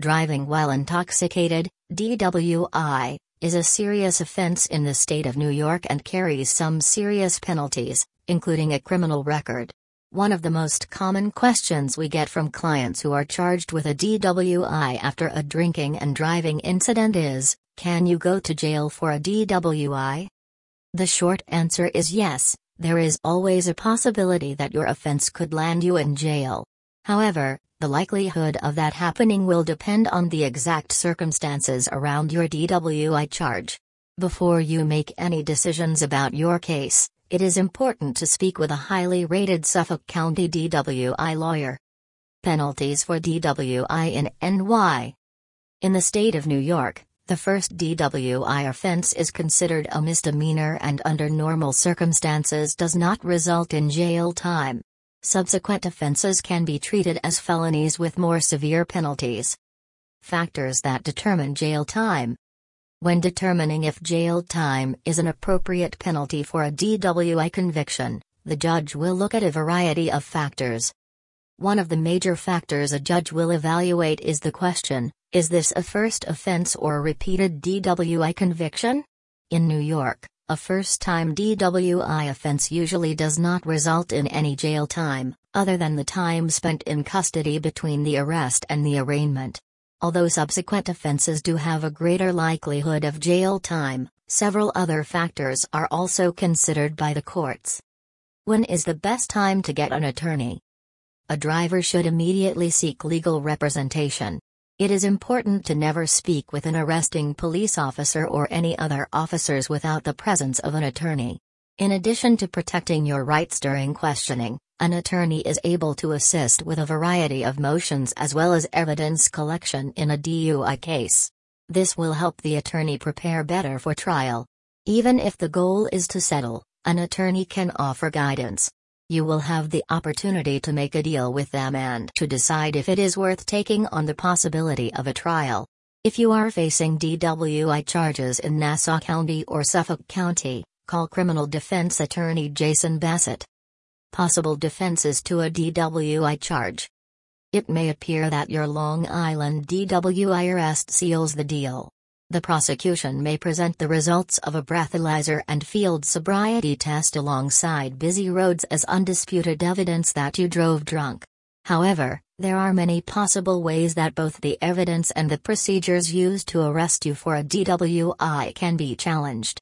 Driving while intoxicated, DWI, is a serious offense in the state of New York and carries some serious penalties, including a criminal record. One of the most common questions we get from clients who are charged with a DWI after a drinking and driving incident is Can you go to jail for a DWI? The short answer is yes, there is always a possibility that your offense could land you in jail. However, the likelihood of that happening will depend on the exact circumstances around your DWI charge. Before you make any decisions about your case, it is important to speak with a highly rated Suffolk County DWI lawyer. Penalties for DWI in NY. In the state of New York, the first DWI offense is considered a misdemeanor and under normal circumstances does not result in jail time. Subsequent offenses can be treated as felonies with more severe penalties. Factors that determine jail time. When determining if jail time is an appropriate penalty for a DWI conviction, the judge will look at a variety of factors. One of the major factors a judge will evaluate is the question Is this a first offense or a repeated DWI conviction? In New York, a first time DWI offense usually does not result in any jail time, other than the time spent in custody between the arrest and the arraignment. Although subsequent offenses do have a greater likelihood of jail time, several other factors are also considered by the courts. When is the best time to get an attorney? A driver should immediately seek legal representation. It is important to never speak with an arresting police officer or any other officers without the presence of an attorney. In addition to protecting your rights during questioning, an attorney is able to assist with a variety of motions as well as evidence collection in a DUI case. This will help the attorney prepare better for trial. Even if the goal is to settle, an attorney can offer guidance. You will have the opportunity to make a deal with them and to decide if it is worth taking on the possibility of a trial. If you are facing DWI charges in Nassau County or Suffolk County, call criminal defense attorney Jason Bassett. Possible defenses to a DWI charge. It may appear that your Long Island DWI arrest seals the deal. The prosecution may present the results of a breathalyzer and field sobriety test alongside busy roads as undisputed evidence that you drove drunk. However, there are many possible ways that both the evidence and the procedures used to arrest you for a DWI can be challenged.